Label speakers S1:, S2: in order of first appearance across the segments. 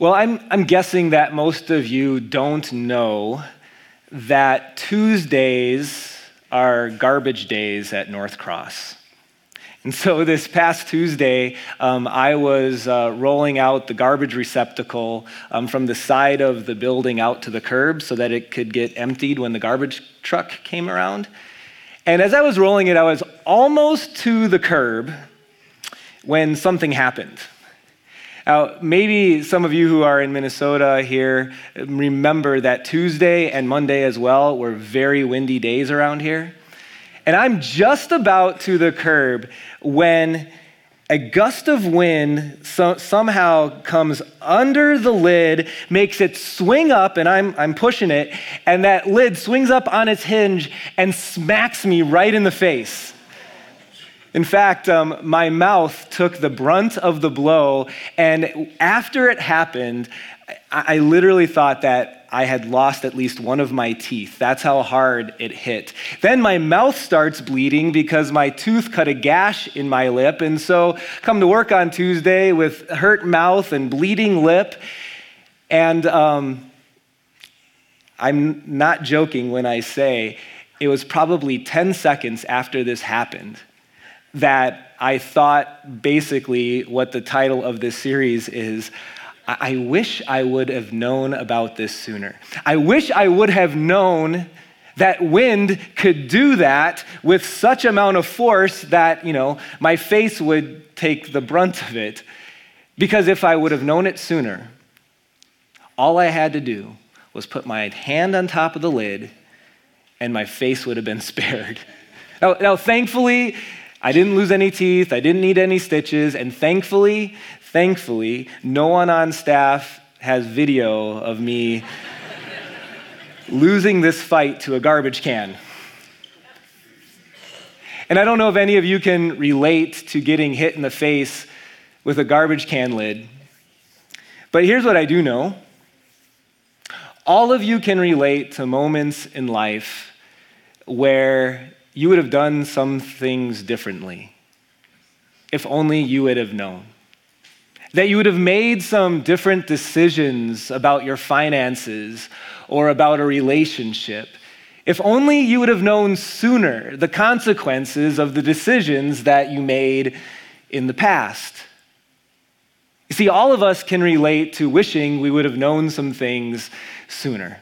S1: Well, I'm, I'm guessing that most of you don't know that Tuesdays are garbage days at North Cross. And so this past Tuesday, um, I was uh, rolling out the garbage receptacle um, from the side of the building out to the curb so that it could get emptied when the garbage truck came around. And as I was rolling it, I was almost to the curb when something happened. Now, maybe some of you who are in Minnesota here remember that Tuesday and Monday as well were very windy days around here. And I'm just about to the curb when a gust of wind so, somehow comes under the lid, makes it swing up, and I'm, I'm pushing it, and that lid swings up on its hinge and smacks me right in the face. In fact, um, my mouth took the brunt of the blow, and after it happened, I, I literally thought that I had lost at least one of my teeth. That's how hard it hit. Then my mouth starts bleeding because my tooth cut a gash in my lip. And so, come to work on Tuesday with hurt mouth and bleeding lip. And um, I'm not joking when I say it was probably 10 seconds after this happened that I thought basically what the title of this series is. I wish I would have known about this sooner. I wish I would have known that wind could do that with such amount of force that, you know, my face would take the brunt of it. Because if I would have known it sooner, all I had to do was put my hand on top of the lid and my face would have been spared. Now, now thankfully, I didn't lose any teeth, I didn't need any stitches, and thankfully, thankfully, no one on staff has video of me losing this fight to a garbage can. And I don't know if any of you can relate to getting hit in the face with a garbage can lid, but here's what I do know. All of you can relate to moments in life where you would have done some things differently if only you would have known. That you would have made some different decisions about your finances or about a relationship. If only you would have known sooner the consequences of the decisions that you made in the past. You see, all of us can relate to wishing we would have known some things sooner.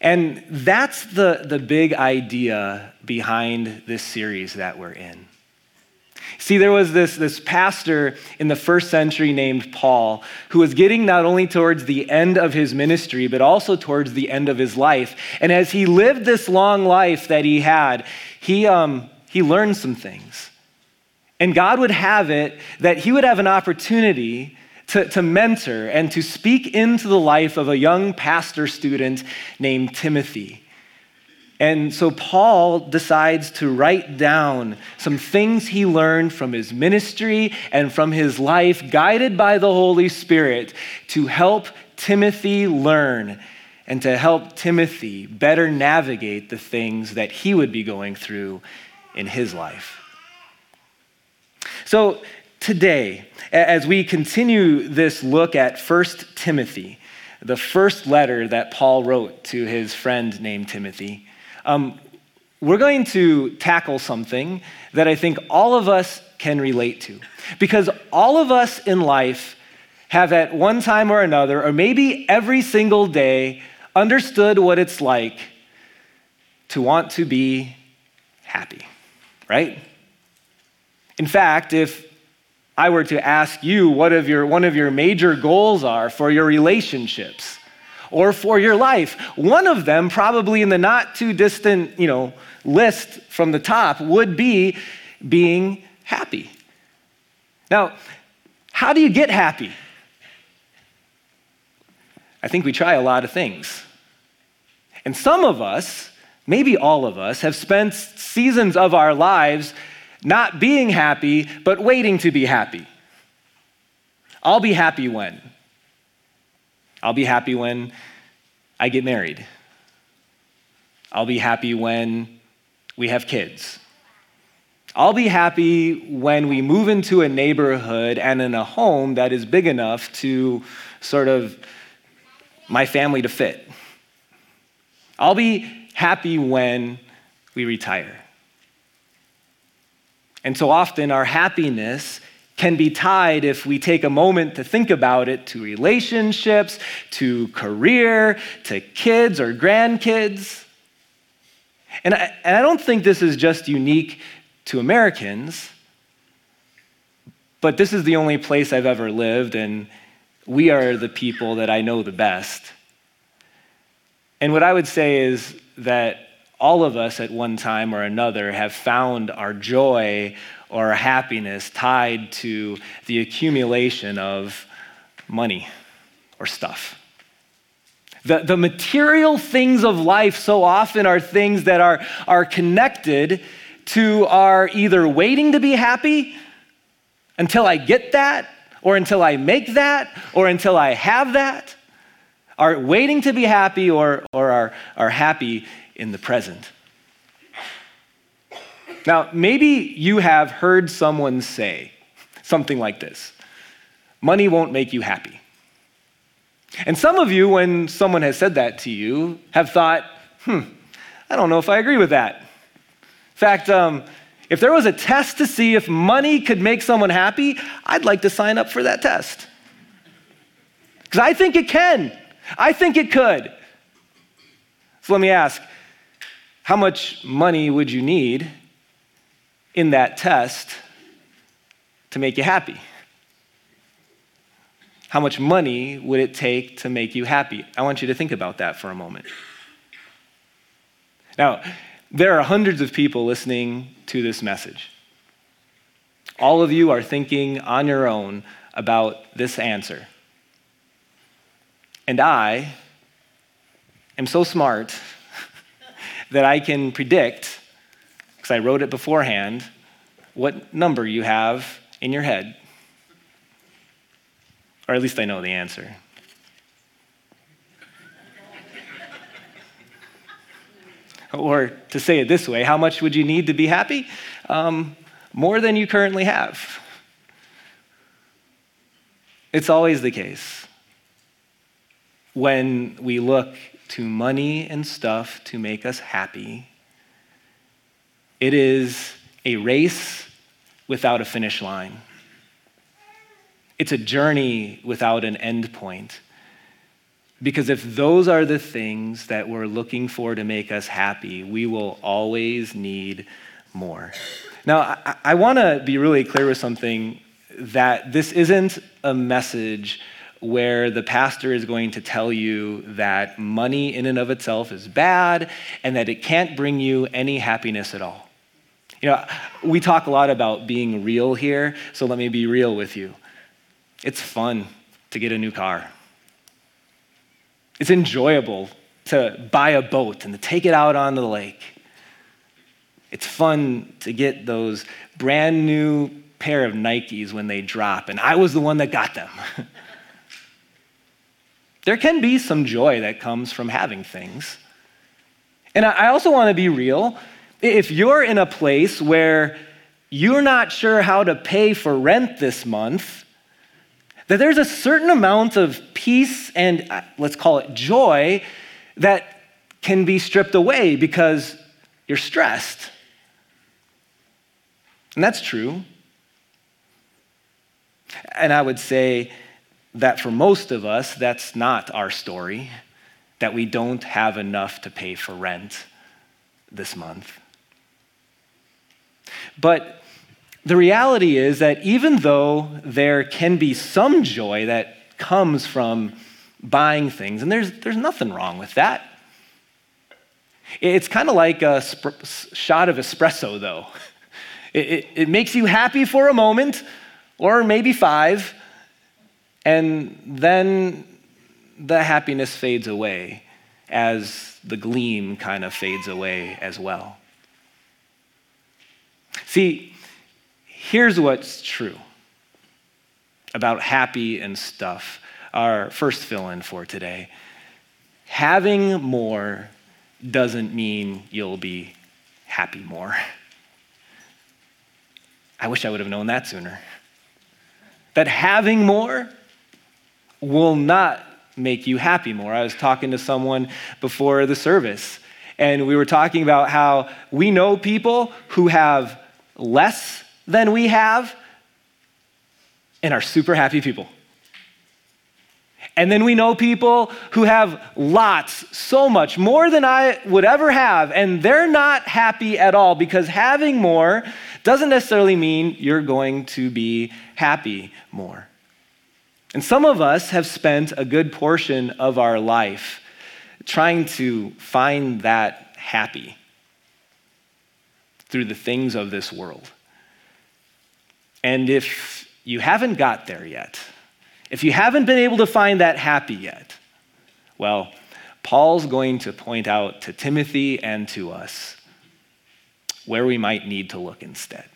S1: And that's the, the big idea behind this series that we're in. See, there was this, this pastor in the first century named Paul who was getting not only towards the end of his ministry, but also towards the end of his life. And as he lived this long life that he had, he, um, he learned some things. And God would have it that he would have an opportunity to, to mentor and to speak into the life of a young pastor student named Timothy. And so Paul decides to write down some things he learned from his ministry and from his life, guided by the Holy Spirit, to help Timothy learn and to help Timothy better navigate the things that he would be going through in his life. So today, as we continue this look at 1 Timothy, the first letter that Paul wrote to his friend named Timothy, um, we're going to tackle something that I think all of us can relate to. Because all of us in life have at one time or another, or maybe every single day, understood what it's like to want to be happy, right? In fact, if I were to ask you what of your, one of your major goals are for your relationships or for your life, one of them, probably in the not too distant you know, list from the top, would be being happy. Now, how do you get happy? I think we try a lot of things. And some of us, maybe all of us, have spent seasons of our lives not being happy, but waiting to be happy. I'll be happy when? I'll be happy when I get married. I'll be happy when we have kids. I'll be happy when we move into a neighborhood and in a home that is big enough to sort of my family to fit. I'll be happy when we retire. And so often our happiness can be tied, if we take a moment to think about it, to relationships, to career, to kids or grandkids. And I, and I don't think this is just unique to Americans, but this is the only place I've ever lived, and we are the people that I know the best. And what I would say is that all of us at one time or another have found our joy or our happiness tied to the accumulation of money or stuff. The, the material things of life so often are things that are, are connected to our either waiting to be happy until I get that, or until I make that, or until I have that, are waiting to be happy or, or are, are happy in the present. Now, maybe you have heard someone say something like this money won't make you happy. And some of you, when someone has said that to you, have thought, hmm, I don't know if I agree with that. In fact, um, if there was a test to see if money could make someone happy, I'd like to sign up for that test. Because I think it can. I think it could. So let me ask how much money would you need in that test to make you happy? How much money would it take to make you happy? I want you to think about that for a moment. Now, there are hundreds of people listening to this message. All of you are thinking on your own about this answer. And I am so smart that I can predict because I wrote it beforehand, what number you have in your head. Or at least I know the answer. or to say it this way, how much would you need to be happy? Um, more than you currently have. It's always the case. When we look to money and stuff to make us happy, it is a race without a finish line. It's a journey without an end point. Because if those are the things that we're looking for to make us happy, we will always need more. Now, I, I want to be really clear with something that this isn't a message where the pastor is going to tell you that money in and of itself is bad and that it can't bring you any happiness at all. You know, we talk a lot about being real here, so let me be real with you. It's fun to get a new car. It's enjoyable to buy a boat and to take it out on the lake. It's fun to get those brand new pair of Nikes when they drop, and I was the one that got them. there can be some joy that comes from having things. And I also want to be real. If you're in a place where you're not sure how to pay for rent this month, that there's a certain amount of peace and uh, let's call it joy that can be stripped away because you're stressed. And that's true. And I would say that for most of us, that's not our story, that we don't have enough to pay for rent this month. But the reality is that even though there can be some joy that comes from buying things, and there's, there's nothing wrong with that. It's kind of like a sp- shot of espresso, though. It, it, it makes you happy for a moment, or maybe five, and then the happiness fades away as the gleam kind of fades away as well. See, here's what's true about happy and stuff. Our first fill in for today. Having more doesn't mean you'll be happy more. I wish I would have known that sooner. That having more will not make you happy more. I was talking to someone before the service, and we were talking about how we know people who have less than we have and are super happy people. And then we know people who have lots, so much, more than I would ever have, and they're not happy at all because having more doesn't necessarily mean you're going to be happy more. And some of us have spent a good portion of our life trying to find that happy through the things of this world. And if you haven't got there yet, if you haven't been able to find that happy yet, well, Paul's going to point out to Timothy and to us where we might need to look instead.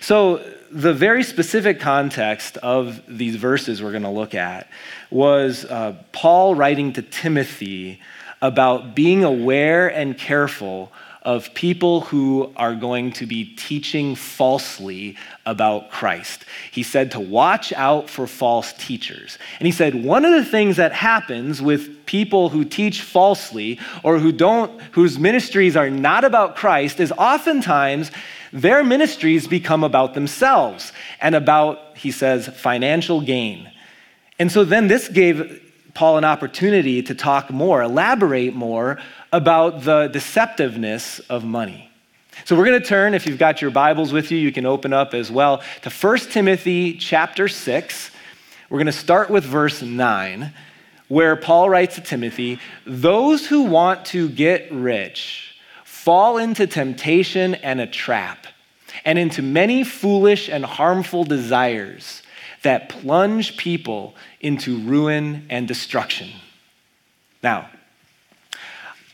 S1: So, the very specific context of these verses we're going to look at was uh, Paul writing to Timothy about being aware and careful of people who are going to be teaching falsely about Christ. He said to watch out for false teachers. And he said one of the things that happens with people who teach falsely or who don't whose ministries are not about Christ is oftentimes their ministries become about themselves and about, he says, financial gain. And so then this gave Paul an opportunity to talk more, elaborate more about the deceptiveness of money. So we're going to turn, if you've got your Bibles with you, you can open up as well to 1 Timothy chapter 6. We're going to start with verse 9, where Paul writes to Timothy Those who want to get rich fall into temptation and a trap, and into many foolish and harmful desires that plunge people into ruin and destruction. Now,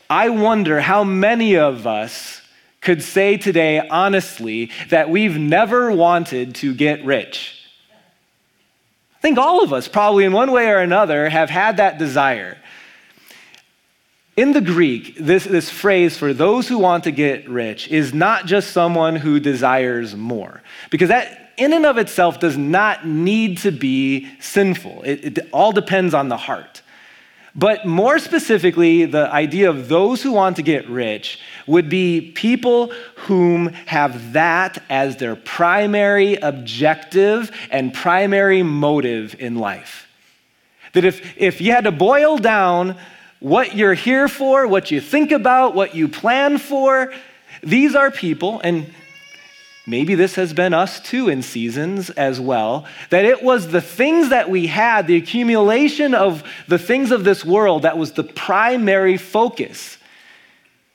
S1: I wonder how many of us could say today, honestly, that we've never wanted to get rich. I think all of us, probably in one way or another, have had that desire. In the Greek, this, this phrase for those who want to get rich is not just someone who desires more, because that in and of itself does not need to be sinful. It, it all depends on the heart. But more specifically, the idea of those who want to get rich would be people whom have that as their primary objective and primary motive in life. That if, if you had to boil down what you're here for, what you think about, what you plan for. These are people, and maybe this has been us too in seasons as well, that it was the things that we had, the accumulation of the things of this world, that was the primary focus.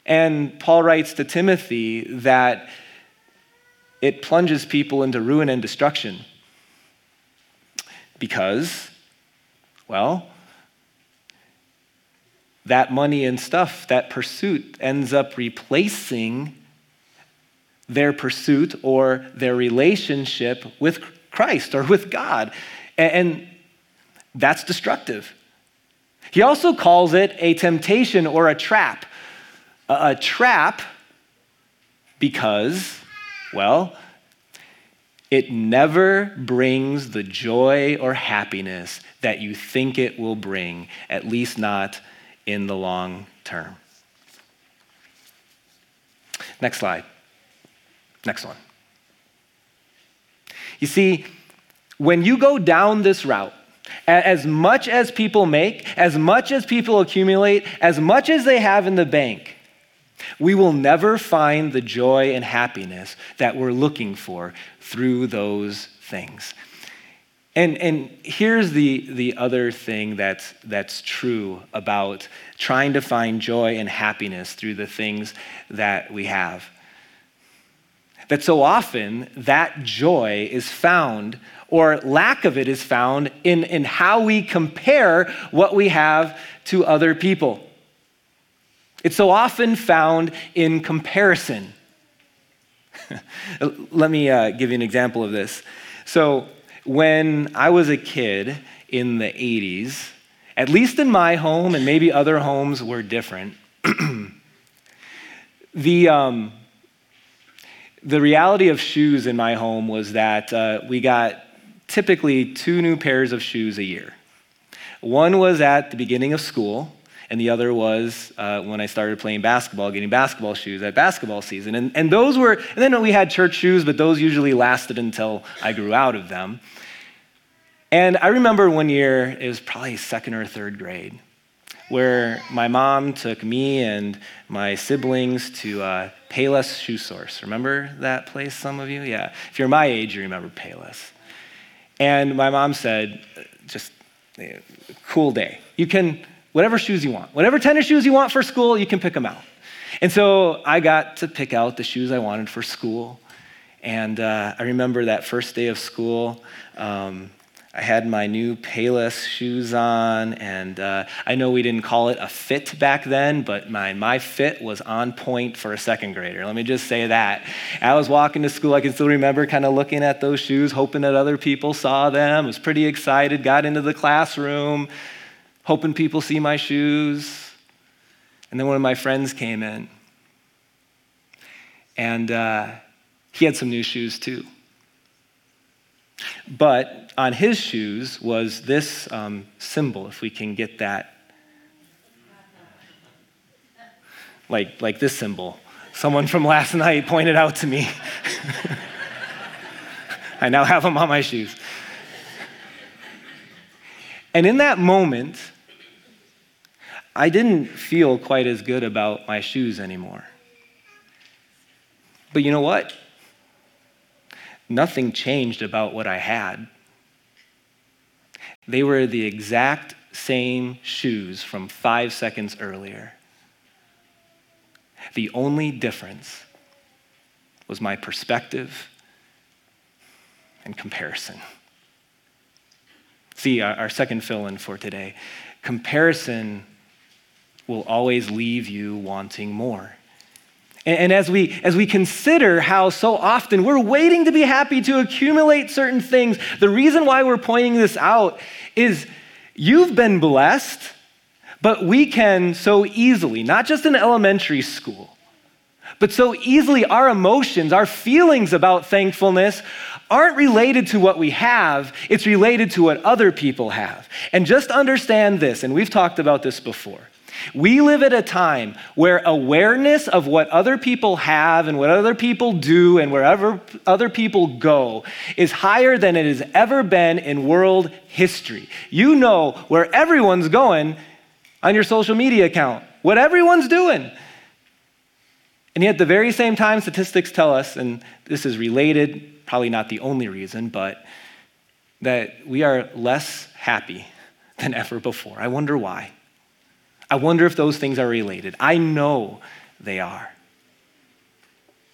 S1: And Paul writes to Timothy that it plunges people into ruin and destruction because, well, that money and stuff, that pursuit ends up replacing their pursuit or their relationship with Christ or with God. And that's destructive. He also calls it a temptation or a trap. A trap because, well, it never brings the joy or happiness that you think it will bring, at least not in the long term. Next slide. Next one. You see, when you go down this route, as much as people make, as much as people accumulate, as much as they have in the bank, we will never find the joy and happiness that we're looking for through those things. And, and here's the, the other thing that's, that's true about trying to find joy and happiness through the things that we have. That so often that joy is found, or lack of it is found, in, in how we compare what we have to other people. It's so often found in comparison. Let me uh, give you an example of this. So, when I was a kid in the 80s, at least in my home, and maybe other homes were different, the, um, the reality of shoes in my home was that uh, we got typically two new pairs of shoes a year. One was at the beginning of school, and the other was uh, when I started playing basketball, getting basketball shoes at basketball season. And, and those were, and then we had church shoes, but those usually lasted until I grew out of them. And I remember one year, it was probably second or third grade, where my mom took me and my siblings to uh, Payless Shoe Source. Remember that place, some of you? Yeah. If you're my age, you remember Payless. And my mom said, just cool day. You can whatever shoes you want. Whatever tennis shoes you want for school, you can pick them out. And so I got to pick out the shoes I wanted for school. And uh, I remember that first day of school. Um, I had my new Payless shoes on, and uh, I know we didn't call it a fit back then, but my, my fit was on point for a second grader. Let me just say that. I was walking to school, I can still remember kind of looking at those shoes, hoping that other people saw them, was pretty excited, got into the classroom, hoping people see my shoes. And then one of my friends came in, and uh, he had some new shoes too. But on his shoes was this um, symbol, if we can get that. Like, like this symbol. Someone from last night pointed out to me. I now have them on my shoes. And in that moment, I didn't feel quite as good about my shoes anymore. But you know what? Nothing changed about what I had. They were the exact same shoes from five seconds earlier. The only difference was my perspective and comparison. See, our, second fill in for today comparison will always leave you wanting more. And, as, we, as we consider how so often we're waiting to be happy to accumulate certain things, the reason why we're pointing this out is you've been blessed, but we can so easily, not just in elementary school, but so easily our emotions, our feelings about thankfulness aren't related to what we have, it's related to what other people have. And just understand this, and we've talked about this before. We live at a time where awareness of what other people have and what other people do and wherever other people go is higher than it has ever been in world history. You know where everyone's going on your social media account, what everyone's doing. And yet, at the very same time, statistics tell us, and this is related, probably not the only reason, but that we are less happy than ever before. I wonder why. I wonder if those things are related. I know they are.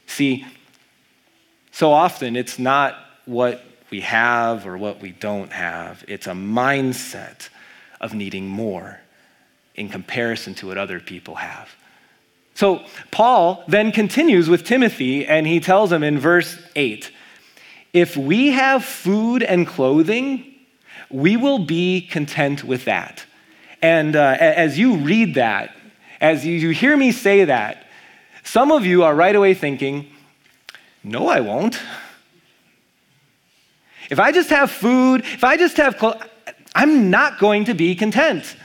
S1: See, so often it's not what we have or what we don't have, it's a mindset of needing more in comparison to what other people have. So Paul then continues with Timothy and he tells him in verse 8 if we have food and clothing, we will be content with that. And uh, as you read that, as you, hear me say that, some of you are right away thinking, no, I won't. If I just have food, if I just have clothes, I'm not going to be content.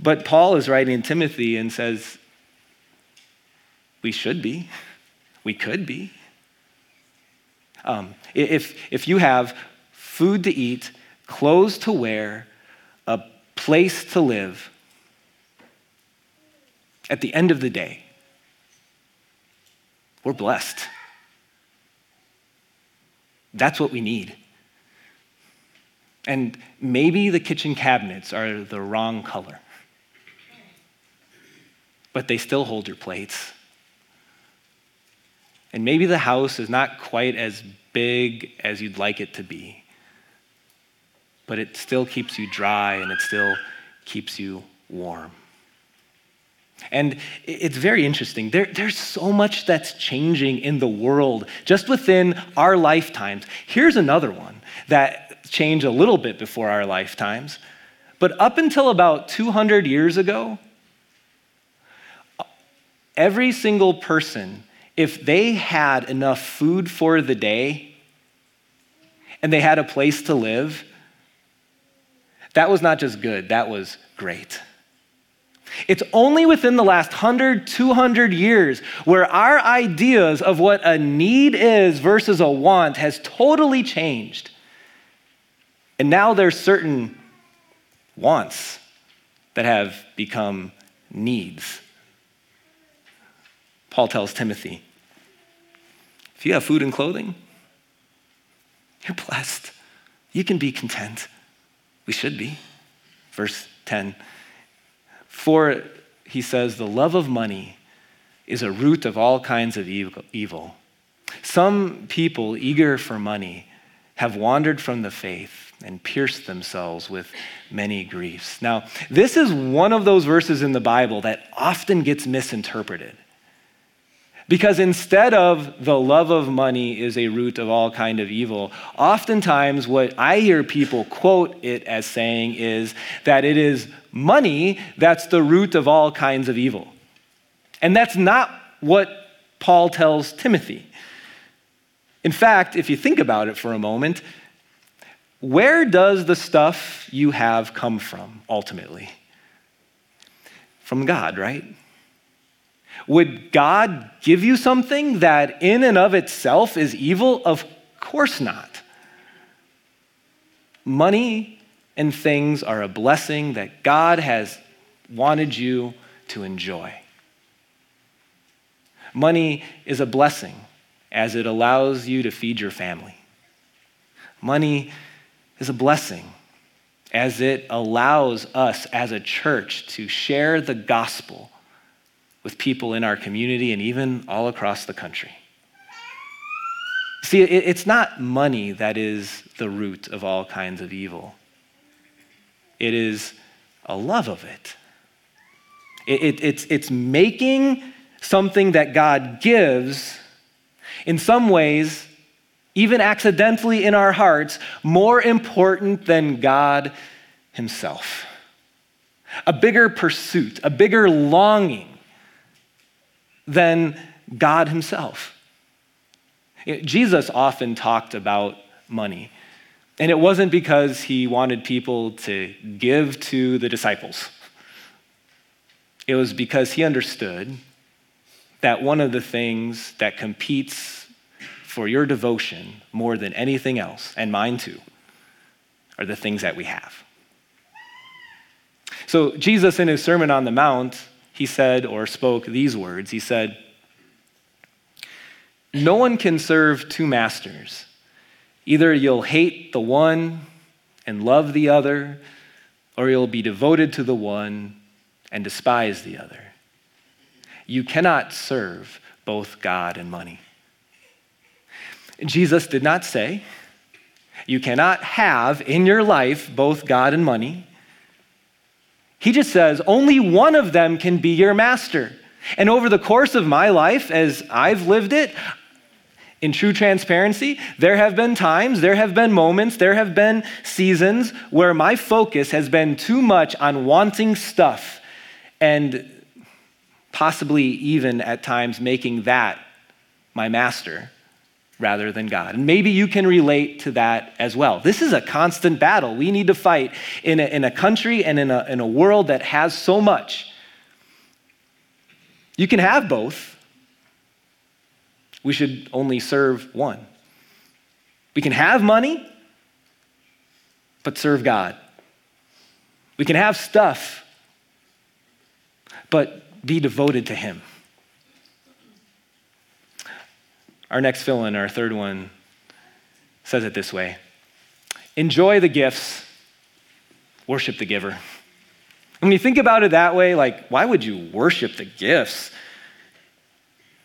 S1: But Paul is writing in Timothy and says, we should be. We could be. Um, if, if you have food to eat clothes to wear, a place to live. At the end of the day, we're blessed. That's what we need. And maybe the kitchen cabinets are the wrong color, but they still hold your plates. And maybe the house is not quite as big as you'd like it to be but it still keeps you dry and it still keeps you warm. And it's very interesting. There, there's so much that's changing in the world just within our lifetimes. Here's another one that changed a little bit before our lifetimes. But up until about 200 years ago, every single person if they had enough food for the day and they had a place to live, that was not just good, that was great. It's only within the last 100, 200 years where our ideas of what a need is versus a want has totally changed. And now there's certain wants that have become needs. Paul tells Timothy if you have food and clothing, you're blessed. You can be content. We should be. Verse 10 For, he says, the love of money is a root of all kinds of evil. Some people eager for money have wandered from the faith and pierced themselves with many griefs. Now, this is one of those verses in the Bible that often gets misinterpreted. Because instead of the love of money is a root of all kind of evil, oftentimes what I hear people quote it as saying is that it is money that's the root of all kinds of evil. And that's not what Paul tells Timothy. In fact, if you think about it for a moment, where does the stuff you have come from ultimately? From God, right? Would God give you something that in and of itself is evil? Of course not. Money and things are a blessing that God has wanted you to enjoy. Money is a blessing as it allows you to feed your family. Money is a blessing as it allows us as a church to share the gospel with people in our community and even all across the country. See, it's not money that is the root of all kinds of evil, it is a love of it. it's, it's making something that God gives, in some ways, even accidentally in our hearts, more important than God Himself. A bigger pursuit, a bigger longing than God Himself. Jesus often talked about money. And it wasn't because he wanted people to give to the disciples. It was because he understood that one of the things that competes for your devotion more than anything else, and mine too, are the things that we have. So, Jesus, in his Sermon on the Mount, he said or spoke these words He said, No one can serve two masters. Either you'll hate the one and love the other, or you'll be devoted to the one and despise the other. You cannot serve both God and money. Jesus did not say, you cannot have in your life both God and money. He just says only one of them can be your master. And over the course of my life, as I've lived it, in true transparency, there have been times, there have been moments, there have been seasons where my focus has been too much on wanting stuff and possibly even at times making that my master rather than God. And maybe you can relate to that as well. This is a constant battle we need to fight in a, in a country and in a, in a world that has so much. You can have both. We should only serve one. We can have money, but serve God. We can have stuff, but be devoted to Him. Our next fill in, our third one, says it this way Enjoy the gifts, worship the giver. When you think about it that way, like, why would you worship the gifts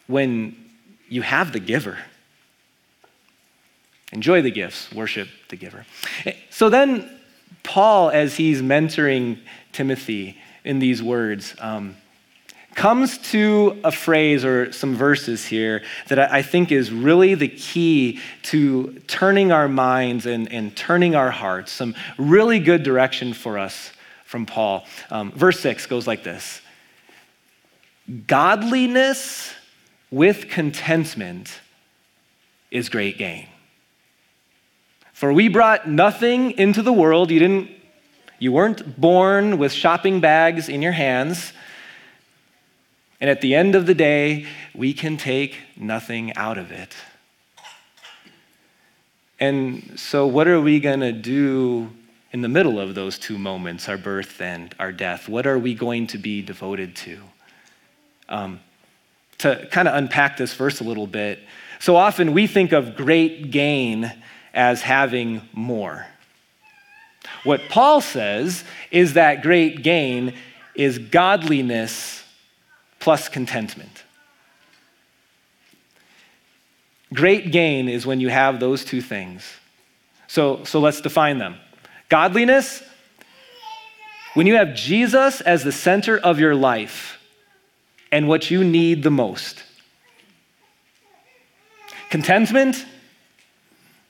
S1: when you have the giver? Enjoy the gifts, worship the giver. So then, Paul, as he's mentoring Timothy in these words, um, comes to a phrase or some verses here that I think is really the key to turning our minds and, and turning our hearts, some really good direction for us from Paul. Um, verse 6 goes like this Godliness with contentment is great gain. For we brought nothing into the world. You didn't you weren't born with shopping bags in your hands. And at the end of the day, we can take nothing out of it. And so, what are we going to do in the middle of those two moments, our birth and our death? What are we going to be devoted to? Um, to kind of unpack this verse a little bit, so often we think of great gain as having more. What Paul says is that great gain is godliness plus contentment. Great gain is when you have those two things. So, so let's define them. Godliness, when you have Jesus as the center of your life and what you need the most. Contentment,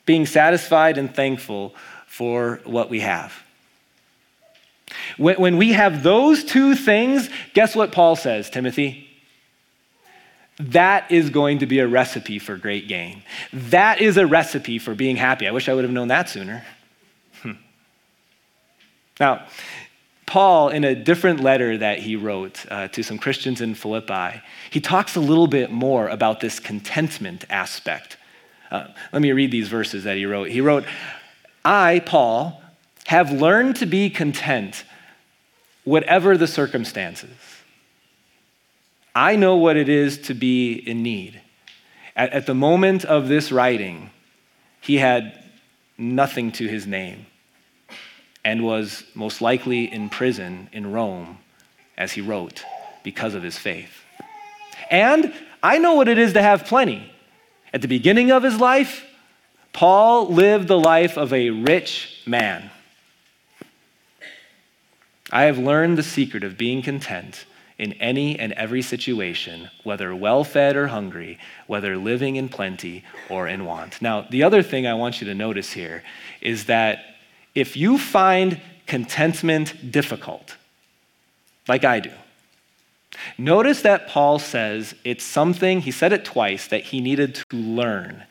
S1: being satisfied and thankful for what we have. When we have those two things, guess what Paul says, Timothy? That is going to be a recipe for great gain. That is a recipe for being happy. I wish I would have known that sooner. Hmm. Now, Paul, in a different letter that he wrote uh, to some Christians in Philippi, he talks a little bit more about this contentment aspect uh, let me read these verses that he wrote. He wrote, I, Paul, have learned to be content, whatever the circumstances. I know what it is to be in need. At, at the moment of this writing, he had nothing to his name and was most likely in prison in Rome as he wrote because of his faith. And I know what it is to have plenty. At the beginning of his life, Paul lived the life of a rich man. I have learned the secret of being content in any and every situation, whether well fed or hungry, whether living in plenty or in want. Now, the other thing I want you to notice here is that if you find contentment difficult, like I do, Notice that Paul says it's something, he said it twice, that he needed to learn.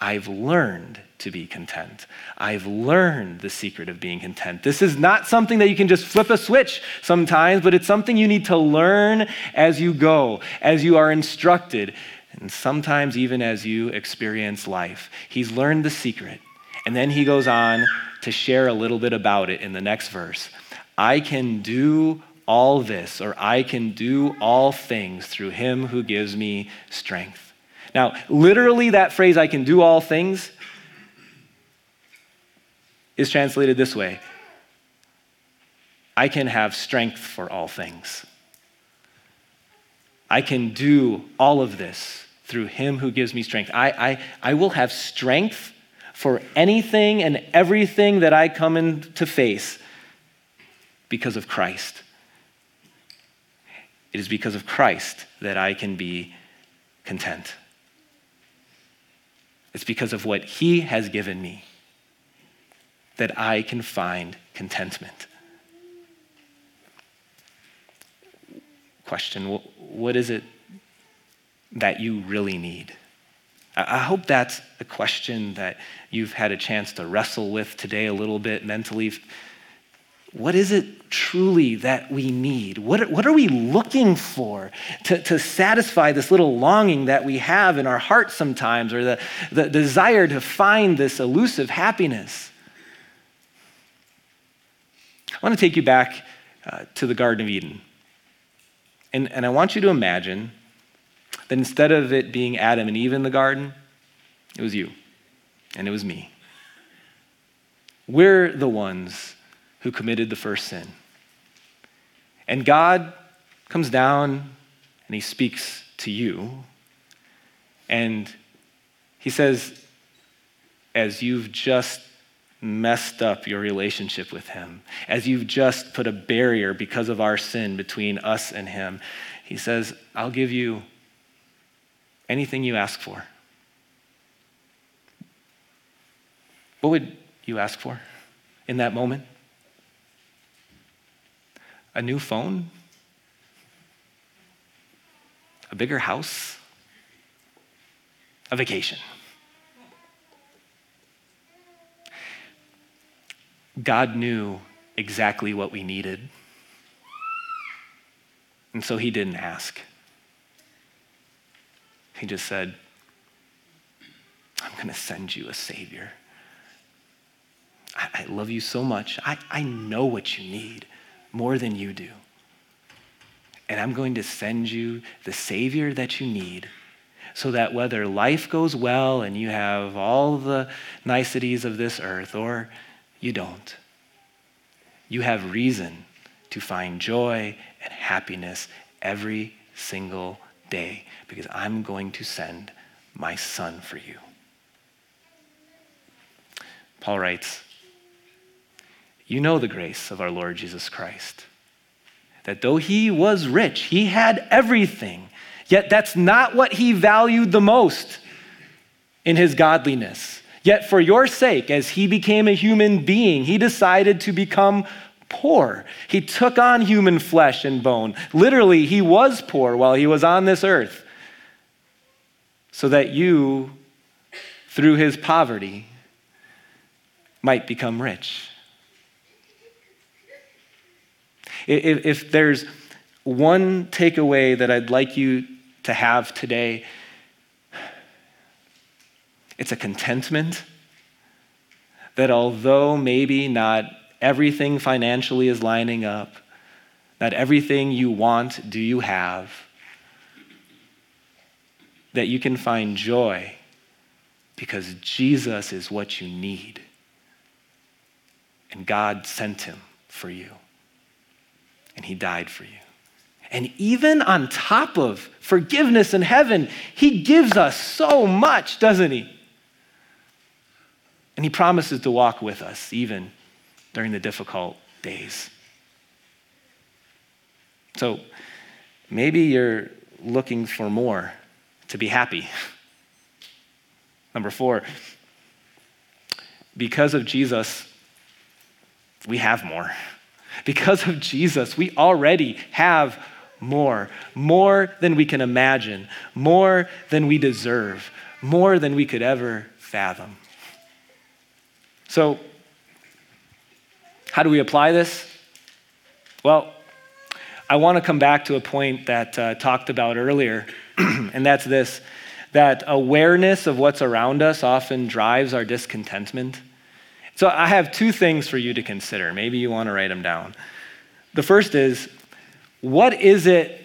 S1: I've learned to be content. I've learned the secret of being content. This is not something that you can just flip a switch sometimes, but it's something you need to learn as you go, as you are instructed, and sometimes even as you experience life. He's learned the secret. And then he goes on to share a little bit about it in the next verse. I can do all this, or I can do all things through him who gives me strength. Now, literally, that phrase, I can do all things, is translated this way I can have strength for all things. I can do all of this through him who gives me strength. I, I, I will have strength for anything and everything that I come in to face because of Christ. It is because of Christ that I can be content. It's because of what He has given me that I can find contentment. Question What is it that you really need? I hope that's a question that you've had a chance to wrestle with today a little bit mentally what is it truly that we need? What, what are we looking for to, to satisfy this little longing that we have in our hearts sometimes, or the, the desire to find this elusive happiness? I want to take you back uh, to the Garden of Eden. And, and I want you to imagine that instead of it being Adam and Eve in the garden, it was you and it was me. We're the ones who committed the first sin. And God comes down and he speaks to you. And he says, as you've just messed up your relationship with him, as you've just put a barrier because of our sin between us and him, he says, I'll give you anything you ask for. What would you ask for in that moment? A new phone? A bigger house? a vacation. God knew exactly what we needed. And so he didn't ask. He just said, I'm going to send you a Savior. I, I, love you so much. I, I know what you need more than you do. And I'm going to send you the Savior that you need so that whether life goes well and you have all the niceties of this earth or you don't, you have reason to find joy and happiness every single day because I'm going to send my son for you. Paul writes, You know the grace of our Lord Jesus Christ, that though he was rich, he had everything, yet that's not what he valued the most in his godliness. Yet for your sake, as he became a human being, he decided to become poor. He took on human flesh and bone. Literally, he was poor while he was on this earth, so that you, through his poverty, might become rich. If, if there's one takeaway that I'd like you to have today, it's a contentment that although maybe not everything financially is lining up, not everything you want do you have, that you can find joy because Jesus is what you need. And God sent him for you. And he died for you. And even on top of forgiveness in heaven, he gives us so much, doesn't he? And he promises to walk with us even during the difficult days. So maybe you're looking for more to be happy. Number four, because of Jesus, we have more. Because of Jesus, we already have more, more than we can imagine, more than we deserve, more than we could ever fathom. So, how do we apply this? Well, I want to come back to a point that uh, talked about earlier, and that's this that awareness of what's around us often drives our discontentment. So I have two things for you to consider. Maybe you want to write them down. The first is what is it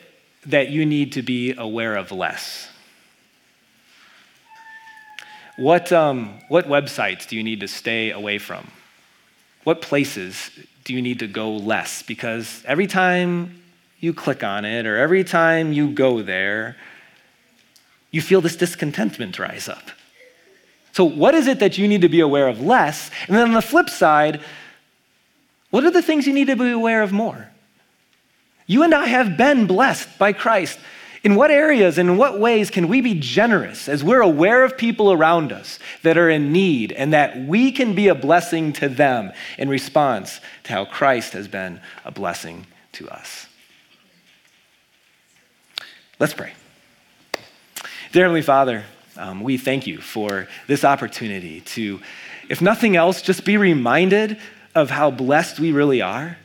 S1: that you need to be aware of less? What, um, what websites do you need to stay away from? What places do you need to go less? Because every time you click on it or every time you go there, you feel this discontentment rise up. So, what is it that you need to be aware of less? And then on the flip side, what are the things you need to be aware of more? You and I have been blessed by Christ. In what areas and in what ways can we be generous as we're aware of people around us that are in need and that we can be a blessing to them in response to how Christ has been a blessing to us? Let's pray. Dear Heavenly Father, um, we thank you for this opportunity to, if nothing else, just be reminded of how blessed we really are.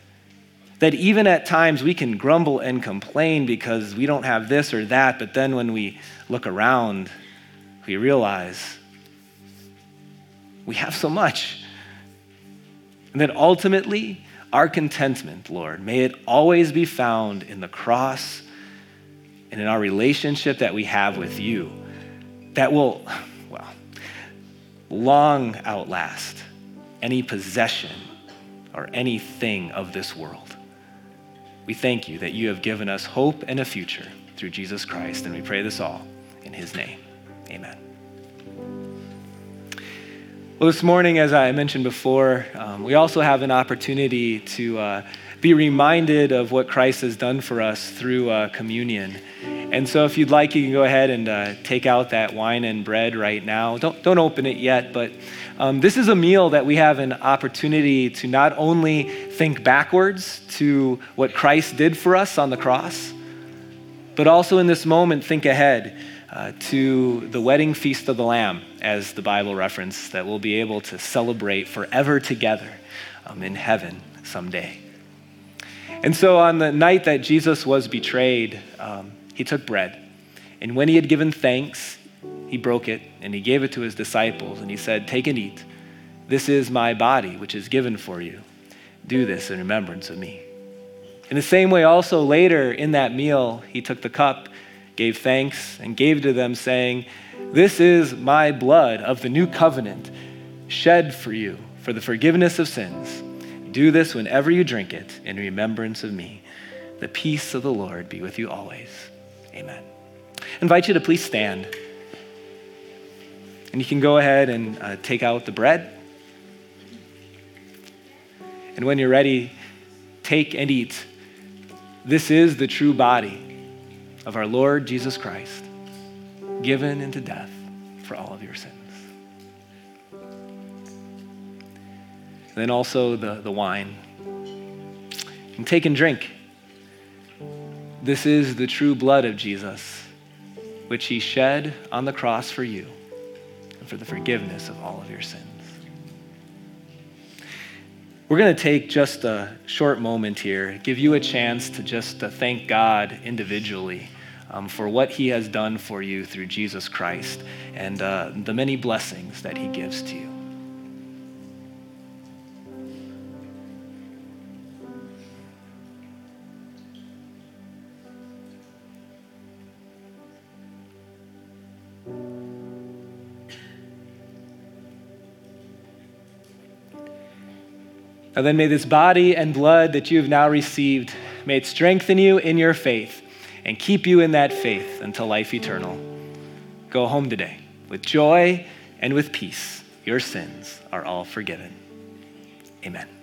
S1: That even at times we can grumble and complain because we don't have this or that, but then when we look around, we realize we have so much. And that ultimately, our contentment, Lord, may it always be found in the cross and in our relationship that we have with you that will, well, long outlast any possession or anything of this world. We thank you that you have given us hope and a future through Jesus Christ, and we pray this all in his name. Amen. Well, this morning, as I mentioned before, um, we also have an opportunity to uh, be reminded of what Christ has done for us through uh, communion. And so, if you'd like, you can go ahead and uh, take out that wine and bread right now. Don't, don't open it yet, but um, this is a meal that we have an opportunity to not only think backwards to what Christ did for us on the cross, but also in this moment think ahead uh, to the wedding feast of the Lamb, as the Bible reference, that we'll be able to celebrate forever together um, in heaven someday. And so on the night that Jesus was betrayed, um, he took bread. And when he had given thanks, he broke it and he gave it to his disciples. And he said, Take and eat. This is my body, which is given for you. Do this in remembrance of me. In the same way, also later in that meal, he took the cup, gave thanks, and gave to them, saying, This is my blood of the new covenant, shed for you for the forgiveness of sins. Do this whenever you drink it in remembrance of me. The peace of the Lord be with you always. Amen. I invite you to please stand. And you can go ahead and uh, take out the bread. And when you're ready, take and eat. This is the true body of our Lord Jesus Christ, given into death for all of your sins. And then also the, the wine. And take and drink. This is the true blood of Jesus, which he shed on the cross for you and for the forgiveness of all of your sins. We're going to take just a short moment here, give you a chance to just to thank God individually um, for what He has done for you through Jesus Christ and uh, the many blessings that He gives to you. And then may this body and blood that you have now received, may it strengthen you in your faith and keep you in that faith until life eternal. Go home today with joy and with peace. Your sins are all forgiven. Amen.